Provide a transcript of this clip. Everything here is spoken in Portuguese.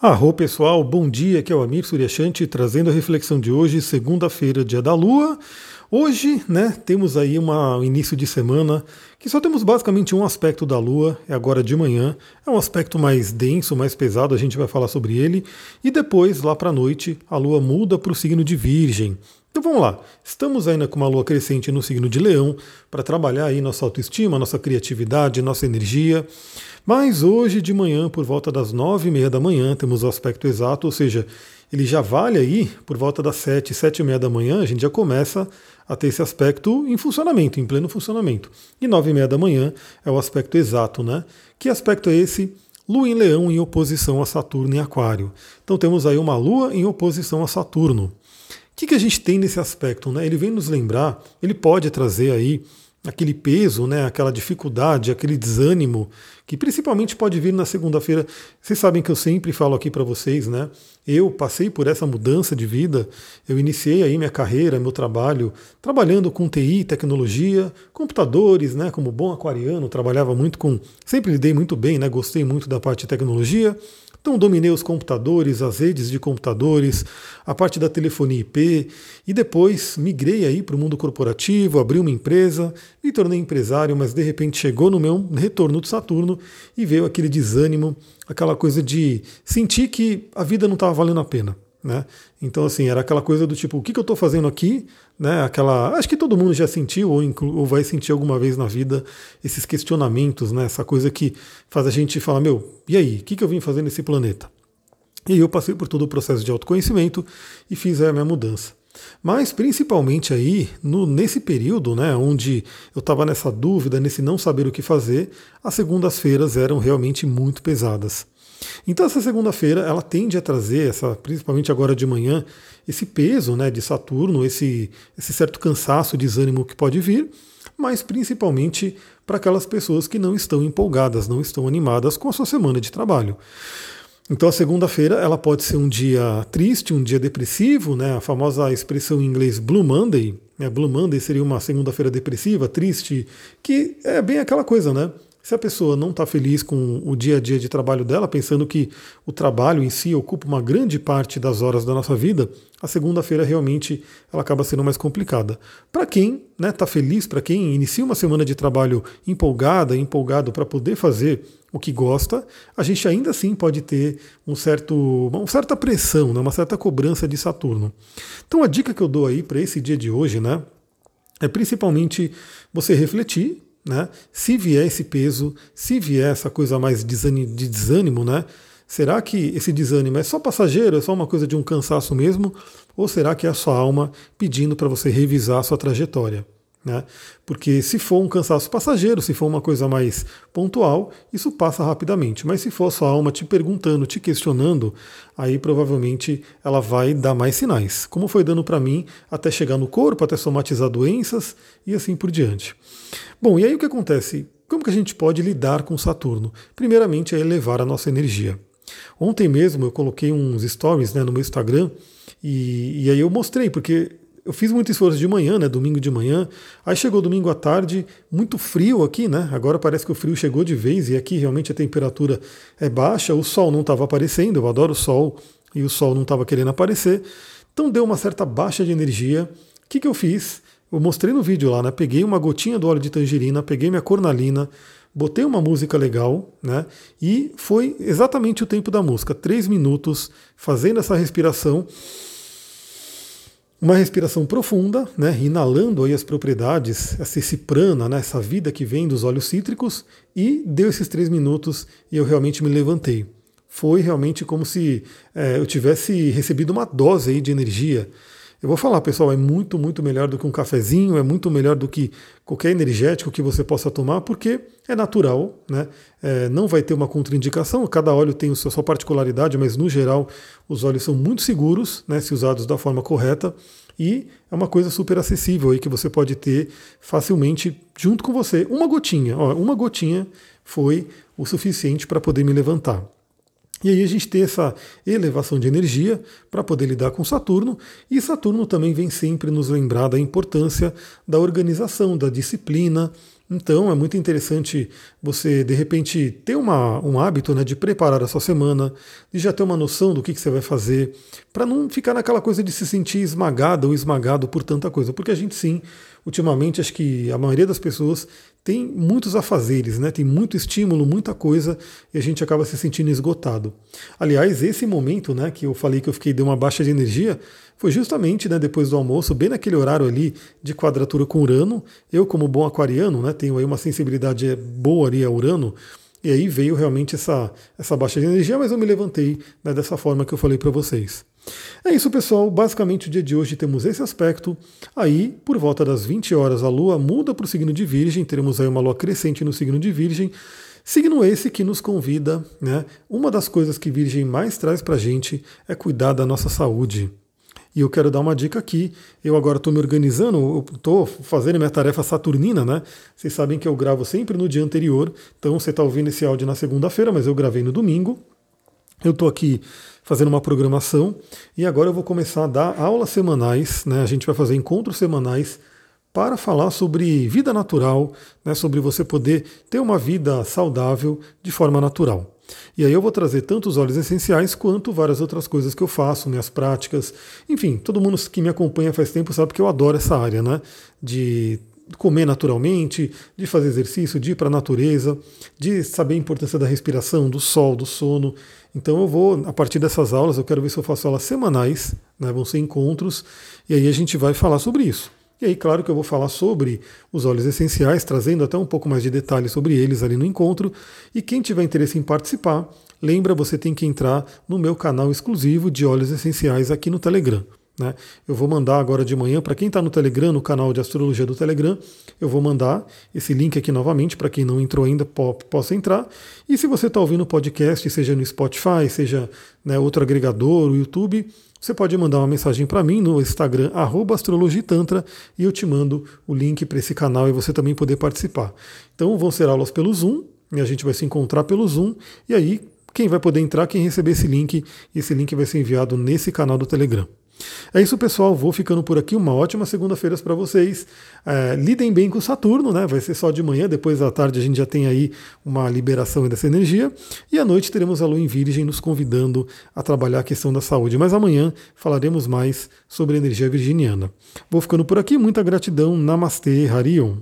Arro pessoal, bom dia, aqui é o Amir Suryashanti trazendo a reflexão de hoje, segunda-feira, dia da Lua. Hoje, né, temos aí um início de semana que só temos basicamente um aspecto da Lua, é agora de manhã. É um aspecto mais denso, mais pesado, a gente vai falar sobre ele. E depois, lá para a noite, a Lua muda para o signo de Virgem. Então vamos lá, estamos ainda com uma lua crescente no signo de Leão para trabalhar aí nossa autoestima, nossa criatividade, nossa energia. Mas hoje de manhã, por volta das nove e meia da manhã, temos o aspecto exato, ou seja, ele já vale aí por volta das sete, sete e meia da manhã, a gente já começa a ter esse aspecto em funcionamento, em pleno funcionamento. E nove e meia da manhã é o aspecto exato, né? Que aspecto é esse? Lua em Leão em oposição a Saturno em Aquário. Então temos aí uma Lua em oposição a Saturno. O que, que a gente tem nesse aspecto? Né? Ele vem nos lembrar, ele pode trazer aí aquele peso, né, aquela dificuldade, aquele desânimo, que principalmente pode vir na segunda-feira. Vocês sabem que eu sempre falo aqui para vocês, né? Eu passei por essa mudança de vida, eu iniciei aí minha carreira, meu trabalho, trabalhando com TI, tecnologia, computadores, né, como bom aquariano, trabalhava muito com, sempre lidei muito bem, né, gostei muito da parte de tecnologia. Então dominei os computadores, as redes de computadores, a parte da telefonia IP e depois migrei aí para o mundo corporativo, abri uma empresa, me tornei empresário, mas de repente chegou no meu retorno de Saturno e veio aquele desânimo, aquela coisa de sentir que a vida não estava valendo a pena. Né? Então, assim, era aquela coisa do tipo, o que, que eu estou fazendo aqui? Né? Aquela, acho que todo mundo já sentiu ou, ou, vai sentir alguma vez na vida esses questionamentos, né? essa coisa que faz a gente falar, meu, e aí, o que, que eu vim fazer nesse planeta? E eu passei por todo o processo de autoconhecimento e fiz a minha mudança. Mas principalmente aí, no, nesse período, né, onde eu estava nessa dúvida, nesse não saber o que fazer, as segundas-feiras eram realmente muito pesadas. Então essa segunda-feira ela tende a trazer, essa, principalmente agora de manhã, esse peso né, de Saturno, esse, esse certo cansaço, desânimo que pode vir, mas principalmente para aquelas pessoas que não estão empolgadas, não estão animadas com a sua semana de trabalho. Então a segunda-feira ela pode ser um dia triste, um dia depressivo, né? A famosa expressão em inglês Blue Monday. Né? Blue Monday seria uma segunda-feira depressiva, triste, que é bem aquela coisa, né? Se a pessoa não está feliz com o dia a dia de trabalho dela, pensando que o trabalho em si ocupa uma grande parte das horas da nossa vida, a segunda-feira realmente ela acaba sendo mais complicada. Para quem está né, tá feliz, para quem inicia uma semana de trabalho empolgada, empolgado para poder fazer o que gosta, a gente ainda assim pode ter um certo, uma certa pressão, né, uma certa cobrança de Saturno. Então a dica que eu dou aí para esse dia de hoje, né, é principalmente você refletir né? Se vier esse peso, se vier essa coisa mais de desânimo, né? Será que esse desânimo é só passageiro, é só uma coisa de um cansaço mesmo? Ou será que é a sua alma pedindo para você revisar a sua trajetória? Né? Porque se for um cansaço passageiro, se for uma coisa mais pontual, isso passa rapidamente. Mas se for a sua alma te perguntando, te questionando, aí provavelmente ela vai dar mais sinais. Como foi dando para mim até chegar no corpo, até somatizar doenças e assim por diante. Bom, e aí o que acontece? Como que a gente pode lidar com Saturno? Primeiramente é elevar a nossa energia. Ontem mesmo eu coloquei uns stories né, no meu Instagram e, e aí eu mostrei, porque eu fiz muito esforço de manhã, né? Domingo de manhã. Aí chegou domingo à tarde, muito frio aqui, né? Agora parece que o frio chegou de vez e aqui realmente a temperatura é baixa, o sol não estava aparecendo, eu adoro o sol e o sol não estava querendo aparecer. Então deu uma certa baixa de energia. O que, que eu fiz? Eu mostrei no vídeo lá, né? Peguei uma gotinha do óleo de tangerina, peguei minha cornalina, botei uma música legal, né? E foi exatamente o tempo da música, três minutos, fazendo essa respiração uma respiração profunda, né, inalando aí as propriedades, esse prana, né, essa vida que vem dos óleos cítricos, e deu esses três minutos e eu realmente me levantei. Foi realmente como se é, eu tivesse recebido uma dose aí de energia. Eu vou falar, pessoal, é muito, muito melhor do que um cafezinho, é muito melhor do que qualquer energético que você possa tomar, porque é natural, né? É, não vai ter uma contraindicação, cada óleo tem a sua particularidade, mas no geral os óleos são muito seguros, né, se usados da forma correta, e é uma coisa super acessível aí que você pode ter facilmente junto com você. Uma gotinha, ó, uma gotinha foi o suficiente para poder me levantar. E aí a gente tem essa elevação de energia para poder lidar com Saturno, e Saturno também vem sempre nos lembrar da importância da organização, da disciplina, Então é muito interessante você, de repente, ter uma, um hábito né, de preparar a sua semana, de já ter uma noção do que, que você vai fazer, para não ficar naquela coisa de se sentir esmagado ou esmagado por tanta coisa. Porque a gente sim, ultimamente, acho que a maioria das pessoas tem muitos afazeres, né? tem muito estímulo, muita coisa, e a gente acaba se sentindo esgotado. Aliás, esse momento né, que eu falei que eu fiquei de uma baixa de energia, foi justamente né, depois do almoço, bem naquele horário ali de quadratura com Urano. Eu, como bom aquariano, né, tenho aí uma sensibilidade boa ali a Urano, e aí veio realmente essa, essa baixa de energia, mas eu me levantei né, dessa forma que eu falei para vocês. É isso, pessoal. Basicamente, o dia de hoje temos esse aspecto. Aí, por volta das 20 horas, a Lua muda para o signo de Virgem. Teremos aí uma Lua crescente no signo de Virgem. Signo esse que nos convida, né? Uma das coisas que Virgem mais traz para a gente é cuidar da nossa saúde. E eu quero dar uma dica aqui. Eu agora estou me organizando, estou fazendo minha tarefa saturnina, né? Vocês sabem que eu gravo sempre no dia anterior. Então você está ouvindo esse áudio na segunda-feira, mas eu gravei no domingo. Eu estou aqui fazendo uma programação e agora eu vou começar a dar aulas semanais, né? A gente vai fazer encontros semanais para falar sobre vida natural, né? sobre você poder ter uma vida saudável de forma natural. E aí eu vou trazer tanto os óleos essenciais quanto várias outras coisas que eu faço, minhas práticas. Enfim, todo mundo que me acompanha faz tempo sabe que eu adoro essa área, né? De comer naturalmente, de fazer exercício, de ir para a natureza, de saber a importância da respiração, do sol, do sono. Então eu vou, a partir dessas aulas, eu quero ver se eu faço aulas semanais, né, vão ser encontros, e aí a gente vai falar sobre isso. E aí, claro que eu vou falar sobre os óleos essenciais, trazendo até um pouco mais de detalhes sobre eles ali no encontro. E quem tiver interesse em participar, lembra, você tem que entrar no meu canal exclusivo de óleos essenciais aqui no Telegram. Né? Eu vou mandar agora de manhã, para quem está no Telegram, no canal de astrologia do Telegram, eu vou mandar esse link aqui novamente para quem não entrou ainda po possa entrar. E se você está ouvindo o podcast, seja no Spotify, seja né, outro agregador, o YouTube, você pode mandar uma mensagem para mim no Instagram, astrologitantra, e eu te mando o link para esse canal e você também poder participar. Então vão ser aulas pelo Zoom, e a gente vai se encontrar pelo Zoom, e aí quem vai poder entrar, quem receber esse link, esse link vai ser enviado nesse canal do Telegram. É isso, pessoal. Vou ficando por aqui. Uma ótima segunda-feira para vocês. É, lidem bem com Saturno, né? Vai ser só de manhã. Depois da tarde a gente já tem aí uma liberação dessa energia. E à noite teremos a Lua em Virgem nos convidando a trabalhar a questão da saúde. Mas amanhã falaremos mais sobre a energia virginiana. Vou ficando por aqui. Muita gratidão. Namastê, Harion.